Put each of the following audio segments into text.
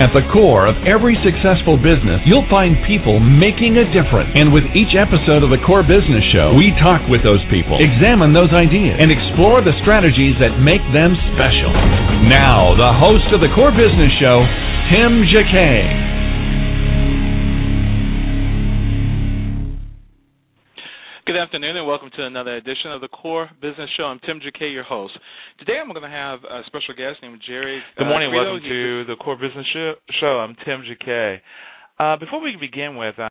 At the core of every successful business, you'll find people making a difference. And with each episode of the Core Business Show, we talk with those people, examine those ideas, and explore the strategies that make them special. Now, the host of the Core Business Show, Tim Jacquet. Good afternoon and welcome to another edition of the Core Business Show. I'm Tim Jacquet, your host. Today I'm going to have a special guest named Jerry. Good morning. Uh, welcome to the Core Business Show. I'm Tim Jacquet. Uh, before we begin with, uh,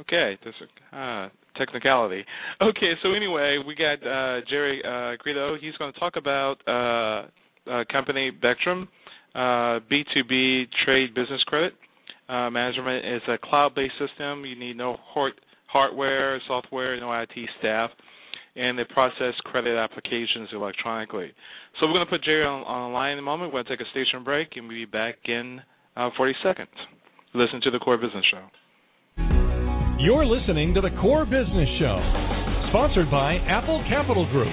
Okay, this uh, technicality. Okay, so anyway, we got uh, Jerry uh, Guido. He's going to talk about uh, uh, company Bectran, uh, B2B trade business credit uh, management. is a cloud-based system. You need no hard- hardware, software, no IT staff, and they process credit applications electronically. So we're going to put Jerry on, on the line in a moment. We're going to take a station break, and we'll be back in uh, 40 seconds. Listen to the Core Business Show. You're listening to the Core Business Show, sponsored by Apple Capital Group.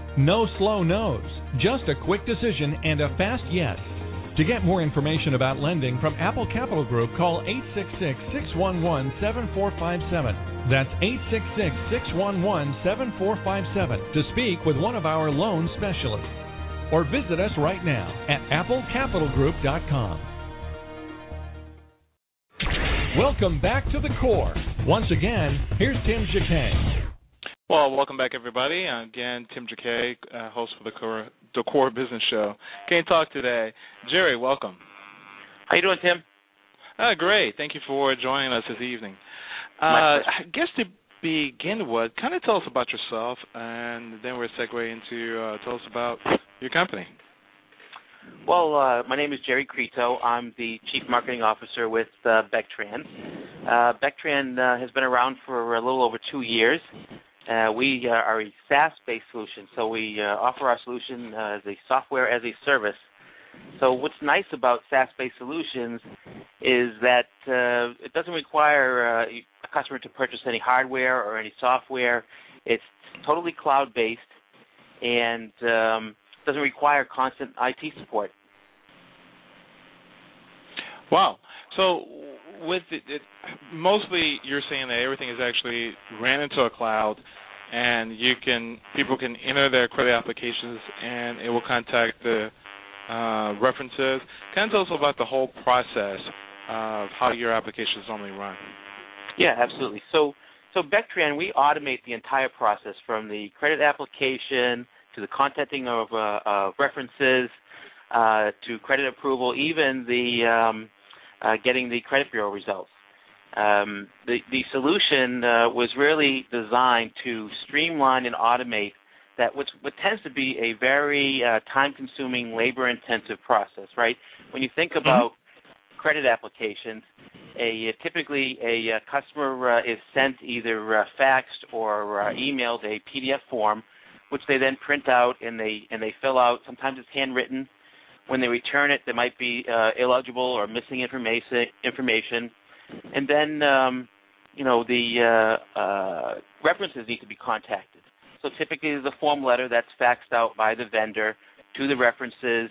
No slow no's, just a quick decision and a fast yes. To get more information about lending from Apple Capital Group, call 866 611 7457. That's 866 611 7457 to speak with one of our loan specialists. Or visit us right now at applecapitalgroup.com. Welcome back to the core. Once again, here's Tim Jacquet. Well, welcome back, everybody. Again, Tim Jacquet, uh, host for the Core, the Core Business Show. Can't talk today. Jerry, welcome. How you doing, Tim? Uh, great. Thank you for joining us this evening. Uh, I guess to begin with, kind of tell us about yourself, and then we'll segue into uh, tell us about your company. Well, uh, my name is Jerry Crito. I'm the Chief Marketing Officer with uh, Bectran. Uh, Bectran uh, has been around for a little over two years. Uh, we uh, are a SaaS-based solution, so we uh, offer our solution as a software as a service. So what's nice about SaaS-based solutions is that uh, it doesn't require uh, a customer to purchase any hardware or any software. It's totally cloud-based and um, doesn't require constant IT support. Wow. So with it, it, mostly you're saying that everything is actually ran into a cloud, and you can people can enter their credit applications, and it will contact the uh, references. Can you tell us about the whole process of how your applications normally run? Yeah, absolutely. So, so Bectran, we automate the entire process from the credit application to the contacting of, uh, of references uh, to credit approval, even the um, uh, getting the credit bureau results. Um, the the solution uh, was really designed to streamline and automate that what, what tends to be a very uh, time-consuming, labor-intensive process. Right? When you think about credit applications, a typically a, customer uh, is sent either uh, faxed or uh, emailed a PDF form, which they then print out and they and they fill out. Sometimes it's handwritten. When they return it, there might be uh, illegible or missing information. Information, and then um, you know the uh, uh, references need to be contacted. So typically, there's a form letter that's faxed out by the vendor to the references.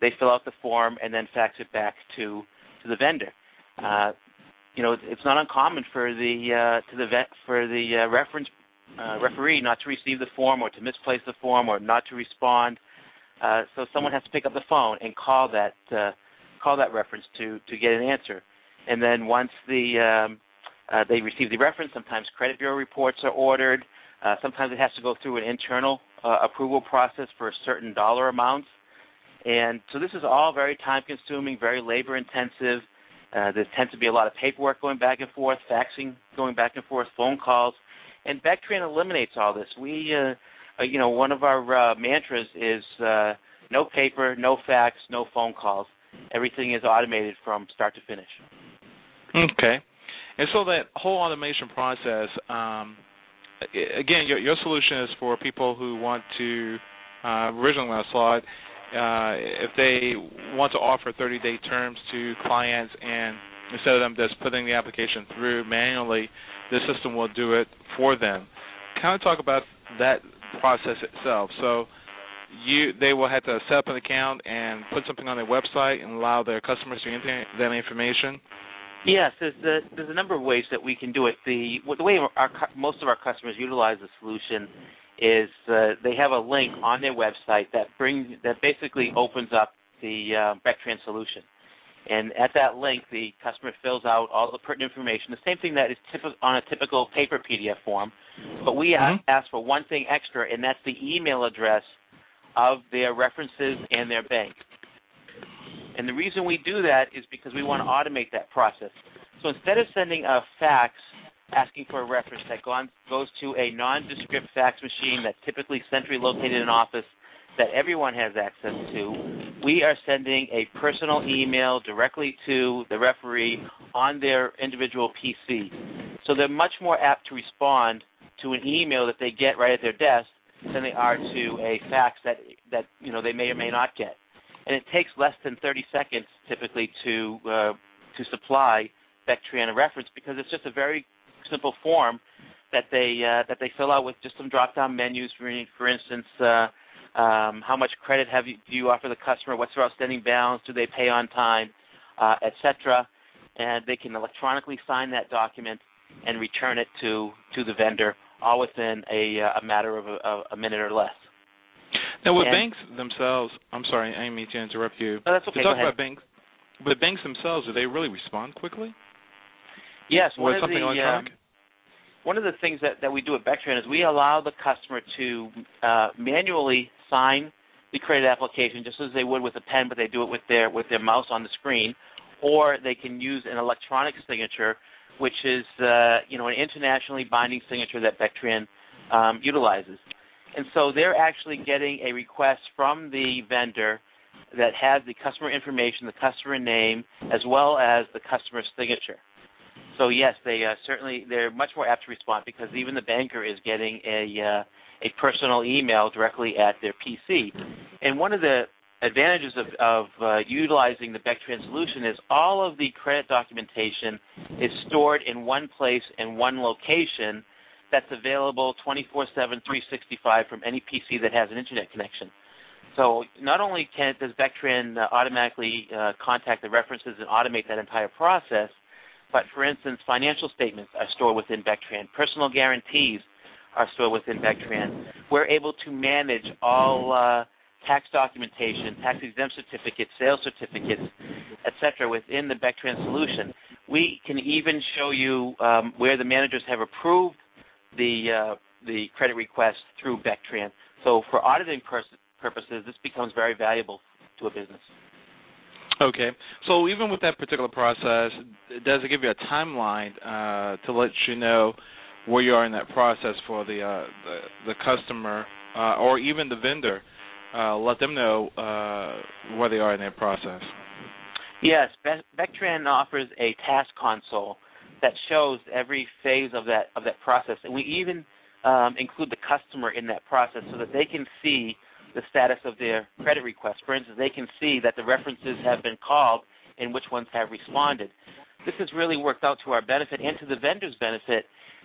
They fill out the form and then fax it back to to the vendor. Uh, you know, it's not uncommon for the uh, to the vet for the uh, reference uh, referee not to receive the form or to misplace the form or not to respond. So someone has to pick up the phone and call that call that reference to to get an answer. And then once the um, uh, they receive the reference, sometimes credit bureau reports are ordered. Uh, sometimes it has to go through an internal uh, approval process for certain dollar amounts. And so this is all very time consuming, very labor intensive. Uh, there tends to be a lot of paperwork going back and forth, faxing going back and forth, phone calls. And Bectran eliminates all this. We, uh, uh, you know, one of our uh, mantras is uh, no paper, no fax, no phone calls. Everything is automated from start to finish. Okay. And so that whole automation process, um, again, your, your solution is for people who want to, uh, originally when I saw it, uh, if they want to offer 30-day terms to clients and instead of them just putting the application through manually, the system will do it for them. Kind of talk about that process itself. So you they will have to set up an account and put something on their website and allow their customers to enter that information. Yes, there's a, there's a number of ways that we can do it. The the way our most of our customers utilize the solution is uh, they have a link on their website that brings that basically opens up the uh, Bectran solution. And at that link, the customer fills out all the pertinent information, the same thing that is typ- on a typical paper PDF form. But we mm-hmm. ask for one thing extra, and that's the email address of their references and their bank. And the reason we do that is because we want to automate that process. So instead of sending a fax asking for a reference that goes to a nondescript fax machine that's typically centrally located in an office that everyone has access to, we are sending a personal email directly to the referee on their individual PC. So they're much more apt to respond to an email that they get right at their desk than they are to a fax that that you know they may or may not get. And it takes less than 30 seconds typically to uh, to supply Bectran a reference because it's just a very simple form that they uh, that they fill out with just some drop down menus. For for instance, uh, um, how much credit have you do you offer the customer? What's their outstanding balance? Do they pay on time, uh, etc. And they can electronically sign that document and return it to to the vendor, all within a, uh, a matter of a, a minute or less. Now, with and, banks themselves, I'm sorry, I didn't mean to interrupt you. No, that's okay. To talk about banks, but banks themselves, do they really respond quickly? Yes, one of something the, electronic? Um, one of the things that, that we do at Bectran is we allow the customer to uh, manually sign the credit application just as they would with a pen, but they do it with their with their mouse on the screen, or they can use an electronic signature, which is uh, you know an internationally binding signature that Bectran um, utilizes. And so they're actually getting a request from the vendor that has the customer information, the customer name, as well as the customer signature. So yes, they uh, certainly they're much more apt to respond because even the banker is getting a uh, a personal email directly at their PC. And one of the advantages of, of uh, utilizing the Bectran solution is all of the credit documentation is stored in one place in one location that's available 24/7, 365 from any PC that has an internet connection. So not only can does Bectran uh, automatically uh, contact the references and automate that entire process, but for instance, financial statements are stored within Bectran. Personal guarantees are stored within Bectran. We're able to manage all uh, tax documentation, tax exempt certificates, sales certificates, etc., within the Bectran solution. We can even show you um, where the managers have approved the uh, the credit request through Bectran. So for auditing pers- purposes, this becomes very valuable to a business. Okay. So even with that particular process, does it give you a timeline uh, to let you know where you are in that process for the uh, the, the, customer uh, or even the vendor? Uh, let them know uh, where they are in that process. Yes, Be- Bectran offers a task console that shows every phase of that of that process, and we even um, include the customer in that process so that they can see the status of their credit request. For instance, they can see that the references have been called and which ones have responded. This has really worked out to our benefit and to the vendor's benefit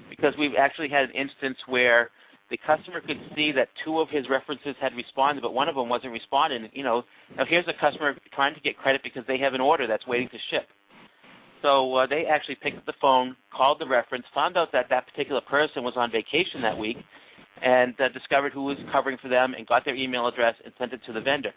because we've actually had an instance where the customer could see that two of his references had responded, but one of them wasn't responding. You know, now here's a customer trying to get credit because they have an order that's waiting to ship. So uh, they actually picked up the phone, called the reference, found out that that particular person was on vacation that week, and uh, discovered who was covering for them and got their email address and sent it to the vendor.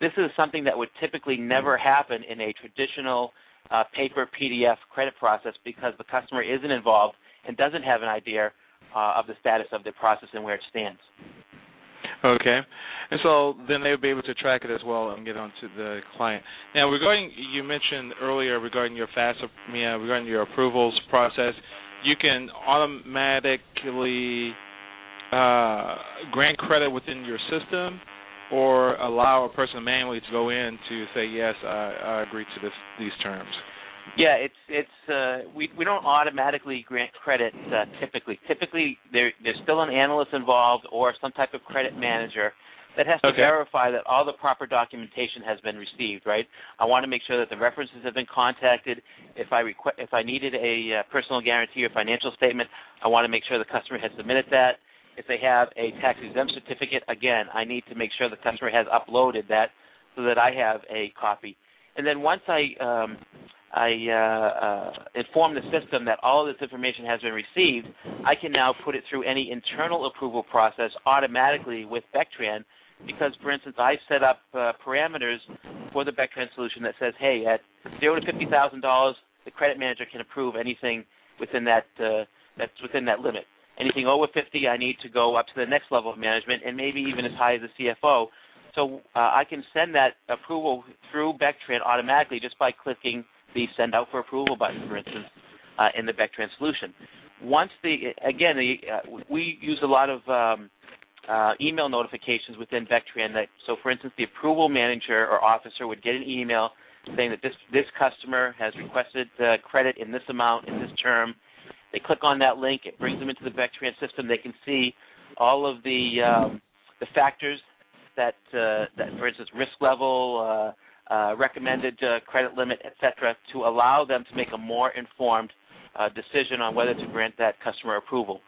This is something that would typically never happen in a traditional uh, paper PDF credit process because the customer isn't involved and doesn't have an idea uh, of the status of the process and where it stands. Okay, and so then they would be able to track it as well and get onto the client. Now, regarding you mentioned earlier regarding your fast, yeah, regarding your approvals process, you can automatically uh, grant credit within your system, or allow a person manually to go in to say yes, I, I agree to this, these terms. Yeah, it's it's uh, we we don't automatically grant credit uh, typically. Typically, there there's still an analyst involved or some type of credit manager that has to Okay. verify that all the proper documentation has been received. Right. I want to make sure that the references have been contacted. If I requ- if I needed a uh, personal guarantee or financial statement, I want to make sure the customer has submitted that. If they have a tax exempt certificate, again, I need to make sure the customer has uploaded that so that I have a copy. And then once I um, I uh, uh, inform the system that all this information has been received, I can now put it through any internal approval process automatically with Bectran because, for instance, I set up uh, parameters for the Bectran solution that says, hey, at zero to fifty thousand dollars, the credit manager can approve anything within that uh, that's within that limit. Anything over fifty, I need to go up to the next level of management, and maybe even as high as the CFO. So uh, I can send that approval through Bectran automatically just by clicking the send out for approval button, for instance, uh, in the Bectran solution. Once the again, the, uh, we use a lot of um, uh, email notifications within Bectran. That so, for instance, the approval manager or officer would get an email saying that this this customer has requested uh, credit in this amount in this term. They click on that link. It brings them into the Bectran system. They can see all of the um, the factors that uh, that, for instance, risk level. Uh, recommended uh, credit limit, etc., to allow them to make a more informed uh, decision on whether to grant that customer approval.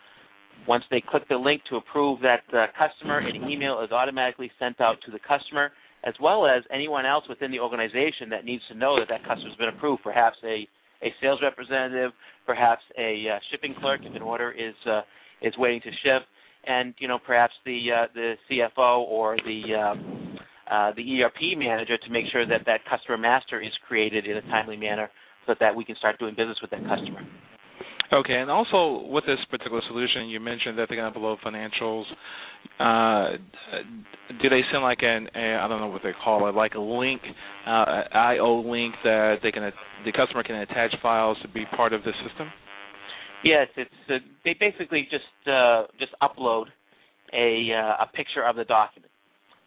Once they click the link to approve that uh, customer, an email is automatically sent out to the customer, as well as anyone else within the organization that needs to know that that customer's been approved. Perhaps a, a sales representative, perhaps a uh, shipping clerk if an order is uh, is waiting to ship, and you know perhaps the the CFO or the um, uh, the ERP manager to make sure that that customer master is created in a timely manner so that we can start doing business with that customer. Okay, and also with this particular solution, you mentioned that they're going to upload financials. Uh, do they send like an a, I don't know what they call it, like a link, uh, IO link that they can the customer can attach files to be part of the system? Yes, it's uh, they basically just uh, just upload a uh, a picture of the document,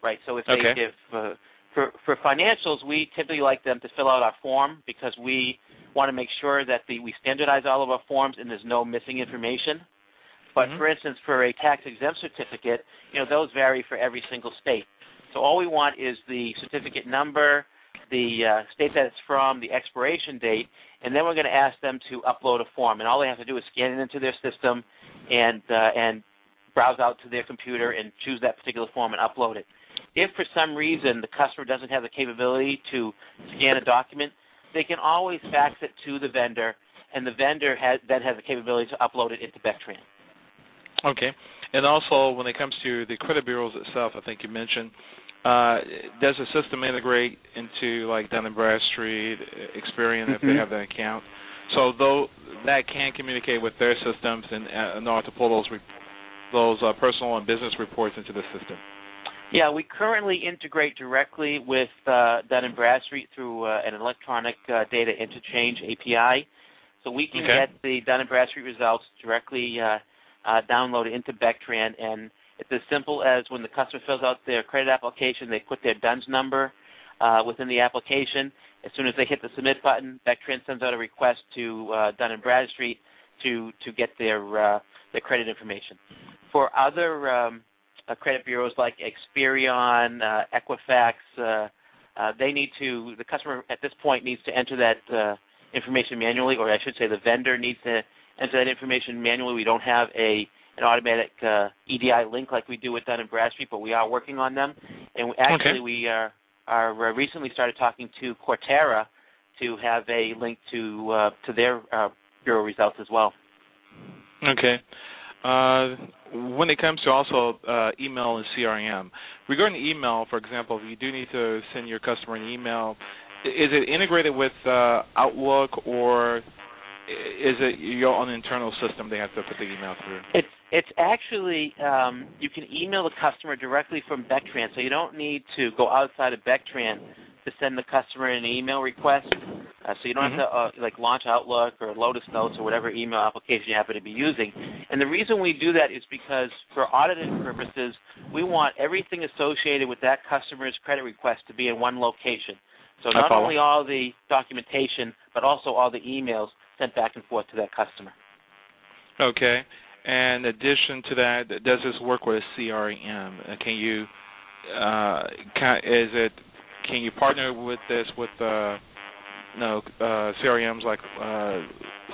right? So if they Okay. if uh, for for financials, we typically like them to fill out our form because we want to make sure that the we standardize all of our forms and there's no missing information. But Mhm. for instance, for a tax exempt certificate, you know those vary for every single state. So all we want is the certificate number, the uh, state that it's from, the expiration date, and then we're going to ask them to upload a form. And all they have to do is scan it into their system and uh, and browse out to their computer and choose that particular form and upload it. If for some reason the customer doesn't have the capability to scan a document, they can always fax it to the vendor, and the vendor has, then has the capability to upload it into Bectran. Okay, and also when it comes to the credit bureaus itself, I think you mentioned. Uh, does the system integrate into like Dun and Bradstreet, Experian if they Mhm. have that account? So though that can communicate with their systems and uh, in order to pull those re- those uh, personal and business reports into the system. Yeah, we currently integrate directly with uh, Dun and Bradstreet through uh, an electronic uh, data interchange API. So we can Okay. get the Dun and Bradstreet results directly uh, uh, downloaded into Bectran, and it's as simple as when the customer fills out their credit application, they put their DUNS number uh, within the application. As soon as they hit the submit button, Bectran sends out a request to uh, Dun and Bradstreet to to get their uh, their credit information. For other um, credit bureaus like Experian, uh, Equifax, uh, uh, they need to. The customer at this point needs to enter that uh, information manually, or I should say, the vendor needs to enter that information manually. We don't have a an automatic uh, EDI link like we do with Dun and Bradstreet, but we are working on them. And we, actually, Okay. we are are uh, recently started talking to Cortera to have a link to uh, to their uh, bureau results as well. Okay. Uh, when it comes to also uh, email and CRM, regarding email, for example, if you do need to send your customer an email, is it integrated with uh, Outlook or is it your own internal system they have to put the email through? It's it's actually um, you can email the customer directly from Bectran, so you don't need to go outside of Bectran to send the customer an email request. Uh, so you don't Mhm. have to uh, like launch Outlook or Lotus Notes or whatever email application you happen to be using. And the reason we do that is because for auditing purposes, we want everything associated with that customer's credit request to be in one location. So not only all the documentation, but also all the emails sent back and forth to that customer. Okay. And in addition to that, does this work with a CRM? Uh, Can you, uh, can, is it, can you partner with this with, uh, know, uh, CRMs like uh,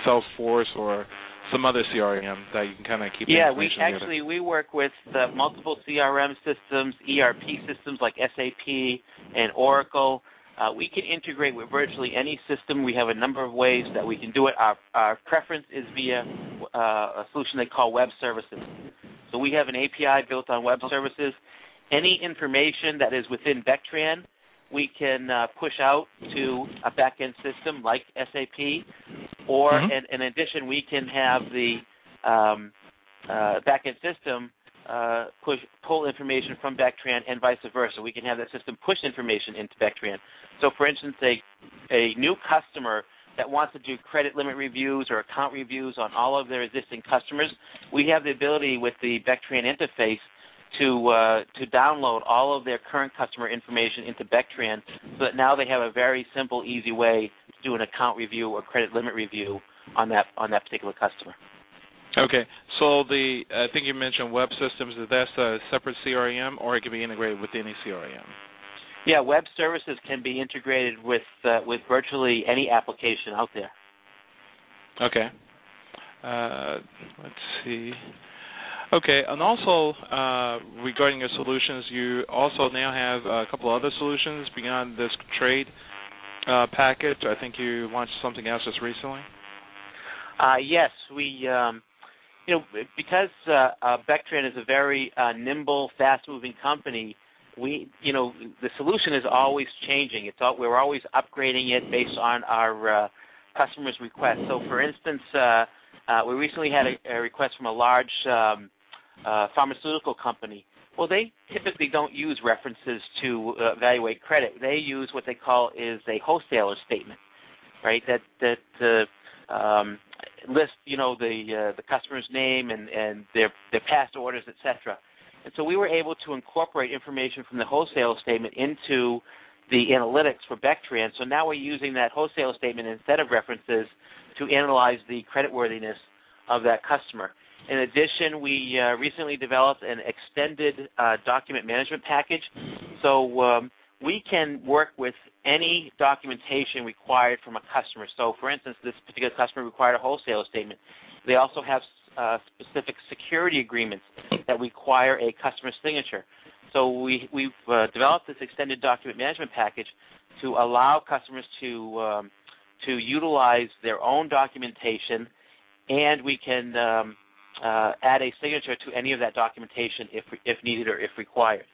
Salesforce or some other CRM that you can kind of keep the Yeah, we information together? actually we work with uh, multiple CRM systems, ERP systems like SAP and Oracle. Uh, we can integrate with virtually any system. We have a number of ways that we can do it. Our, our preference is via uh, a solution they call web services. So we have an API built on web services. Any information that is within Bectran, we can uh, push out to a back-end system like SAP, or Mhm. in, in addition, we can have the um, uh, back-end system uh, push pull information from Bectran and vice versa. We can have that system push information into Bectran. So, for instance, a a new customer that wants to do credit limit reviews or account reviews on all of their existing customers, we have the ability with the Bectran interface to uh, to download all of their current customer information into Bectran, so that now they have a very simple, easy way to do an account review or credit limit review on that on that particular customer. Okay. So the, I think you mentioned web systems. Is that a separate CRM or it can be integrated with any CRM? Yeah, web services can be integrated with uh, with virtually any application out there. Okay. Uh, let's see. Okay, and also uh, regarding your solutions, you also now have a couple other solutions beyond this trade uh, package. I think you launched something else just recently. Uh, yes, we, um, you know, because Bectran is a very nimble, fast-moving company. We, you know, the solution is always changing. It's all, we're always upgrading it based on our customers' requests. So, for instance, uh, we recently had a, a request from a large um, uh, pharmaceutical company. Well, they typically don't use references to uh, evaluate credit. They use what they call is a wholesaler statement, right? That that uh, um, list, you know, the uh, the customer's name and and their their past orders, etc. And so we were able to incorporate information from the wholesale statement into the analytics for Bectran. So now we're using that wholesale statement instead of references to analyze the creditworthiness of that customer. In addition, we uh, recently developed an extended uh, document management package. So um, we can work with any documentation required from a customer. So, for instance, this particular customer required a wholesale statement. They also have uh, specific security agreements that require a customer signature. So we, we've uh, developed this extended document management package to allow customers to um, to utilize their own documentation, and we can um, uh, add a signature to any of that documentation if if needed or if required.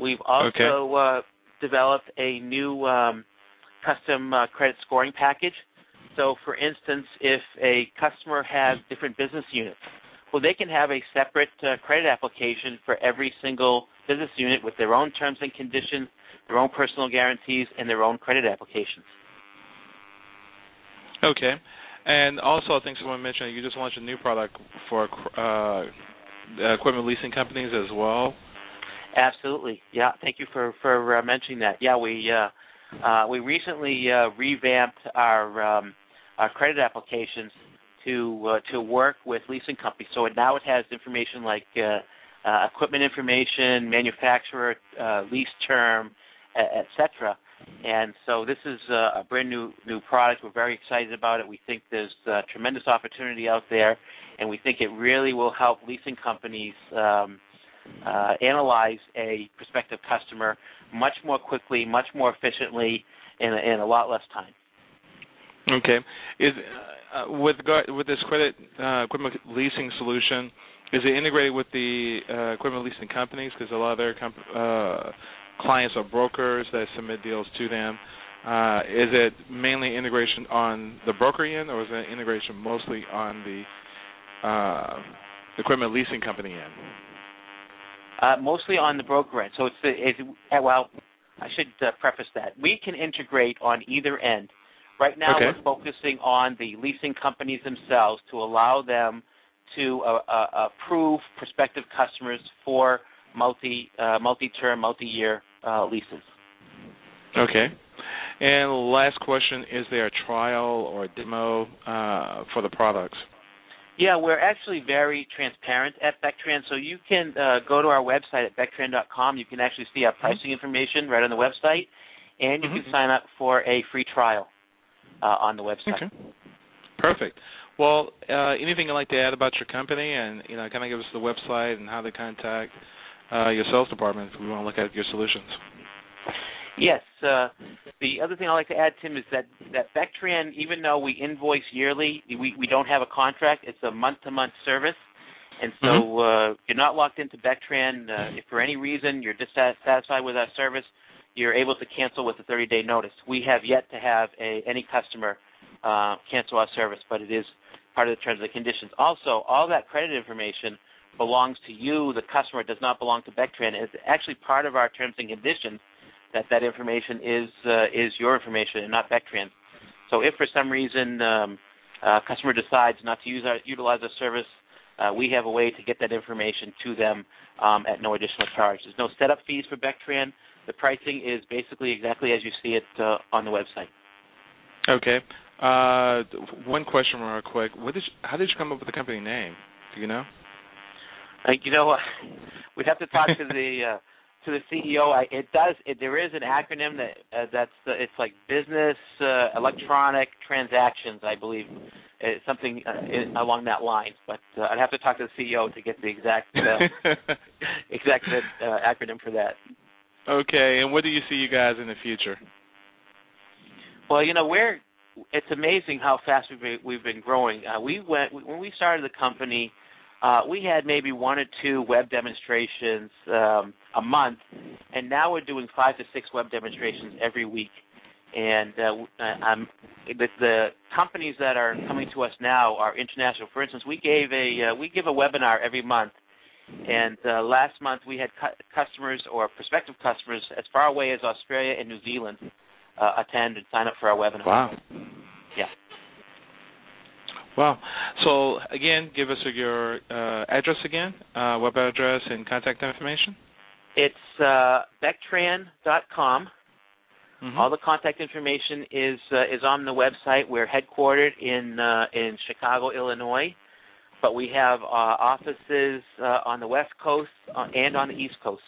We've also uh, developed a new um, custom uh, credit scoring package. So, for instance, if a customer has different business units, well, they can have a separate uh, credit application for every single business unit with their own terms and conditions, their own personal guarantees, and their own credit applications. Okay. And also, I think someone mentioned you just launched a new product for uh, equipment leasing companies as well. Absolutely. Yeah. Thank you for for uh, mentioning that. Yeah, we uh, uh, we recently uh, revamped our um, our credit applications to uh, to work with leasing companies. So it, now it has information like uh, equipment information, manufacturer, lease term, etc. And so this is uh, a brand new new product. We're very excited about it. We think there's uh, tremendous opportunity out there, and we think it really will help leasing companies um, uh, analyze a prospective customer much more quickly, much more efficiently, and, in a lot less time. Okay. Is uh, with regard, with this credit uh, equipment leasing solution, is it integrated with the uh, equipment leasing companies? Because a lot of their comp- uh, clients or brokers that submit deals to them. Uh, is it mainly integration on the broker end, or is it integration mostly on the uh, equipment leasing company end? Uh, mostly on the broker end. So it's the it's, uh, well, I should uh, preface that we can integrate on either end. Right now, Okay. we're focusing on the leasing companies themselves to allow them to uh, uh, approve prospective customers for multi uh, multi-term, multi-year uh, leases. Okay. And last question: Is there a trial or a demo uh, for the products? Yeah, we're actually very transparent at Bectran, so you can uh, go to our website at bectran.com. You can actually see our pricing information right on the website, and you Mhm. can sign up for a free trial uh, on the website. Okay. Perfect. Well, uh, anything you'd like to add about your company, and you know, kind of give us the website and how to contact uh, your sales department if we want to look at your solutions. Yes. Uh, the other thing I'd like to add, Tim, is that that Bectran, even though we invoice yearly, we we don't have a contract. It's a month-to-month service, and so uh, you're not locked into Bectran. Uh, if for any reason you're dissatisfied with our service, you're able to cancel with a 30-day notice. We have yet to have a, any customer uh, cancel our service, but it is part of the terms and conditions. Also, all that credit information belongs to you, the customer. Does not belong to Bectran. It's actually part of our terms and conditions that that information is uh, is your information and not Bectran. So if for some reason um, a customer decides not to use our, utilize our service, uh, we have a way to get that information to them um, at no additional charge. There's no setup fees for Bectran. The pricing is basically exactly as you see it uh, on the website. Okay. Uh, one question, real quick. What did you, how did you come up with the company name? Do you know? Uh, you know, we'd have to talk to the uh, to the CEO. I, it does. It, there is an acronym that uh, that's uh, it's like business uh, electronic transactions, I believe, it's something uh, in, along that line. But uh, I'd have to talk to the CEO to get the exact uh, exact uh, acronym for that. okay. And what do you see you guys in the future? Well, you know, we're it's amazing how fast we've been, we've been growing. Uh, we went when we started the company. Uh, we had maybe one or two web demonstrations um, a month, and now we're doing five to six web demonstrations every week. And uh, I'm, the, the companies that are coming to us now are international. For instance, we gave a uh, we give a webinar every month, and uh, last month we had cu- customers or prospective customers as far away as Australia and New Zealand uh, attend and sign up for our webinar. Wow. Wow. So again, give us your uh, address again, uh, web address, and contact information. It's uh, Bectran.com. Mhm. All the contact information is uh, is on the website. We're headquartered in uh, in Chicago, Illinois, but we have uh, offices uh, on the West Coast uh, and on the East Coast.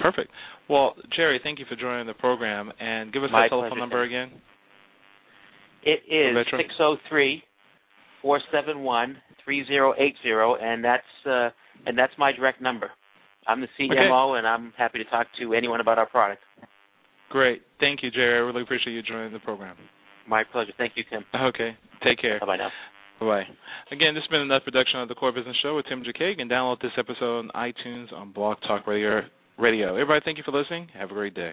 Perfect. Well, Jerry, thank you for joining the program, and give us My that telephone pleasure, number again. It is six zero three four seven one three zero eight zero, and that's uh, and that's my direct number. I'm the CMO, and I'm happy to talk to anyone about our product. Great. Thank you, Jerry. I really appreciate you joining the program. My pleasure. Thank you, Tim. Okay. Take care. Bye bye now. Bye. Bye. Again, this has been another production of the Core Business Show with Tim Jacquet. You can download this episode on iTunes on Blog Talk Radio. Radio. Everybody, thank you for listening. Have a great day.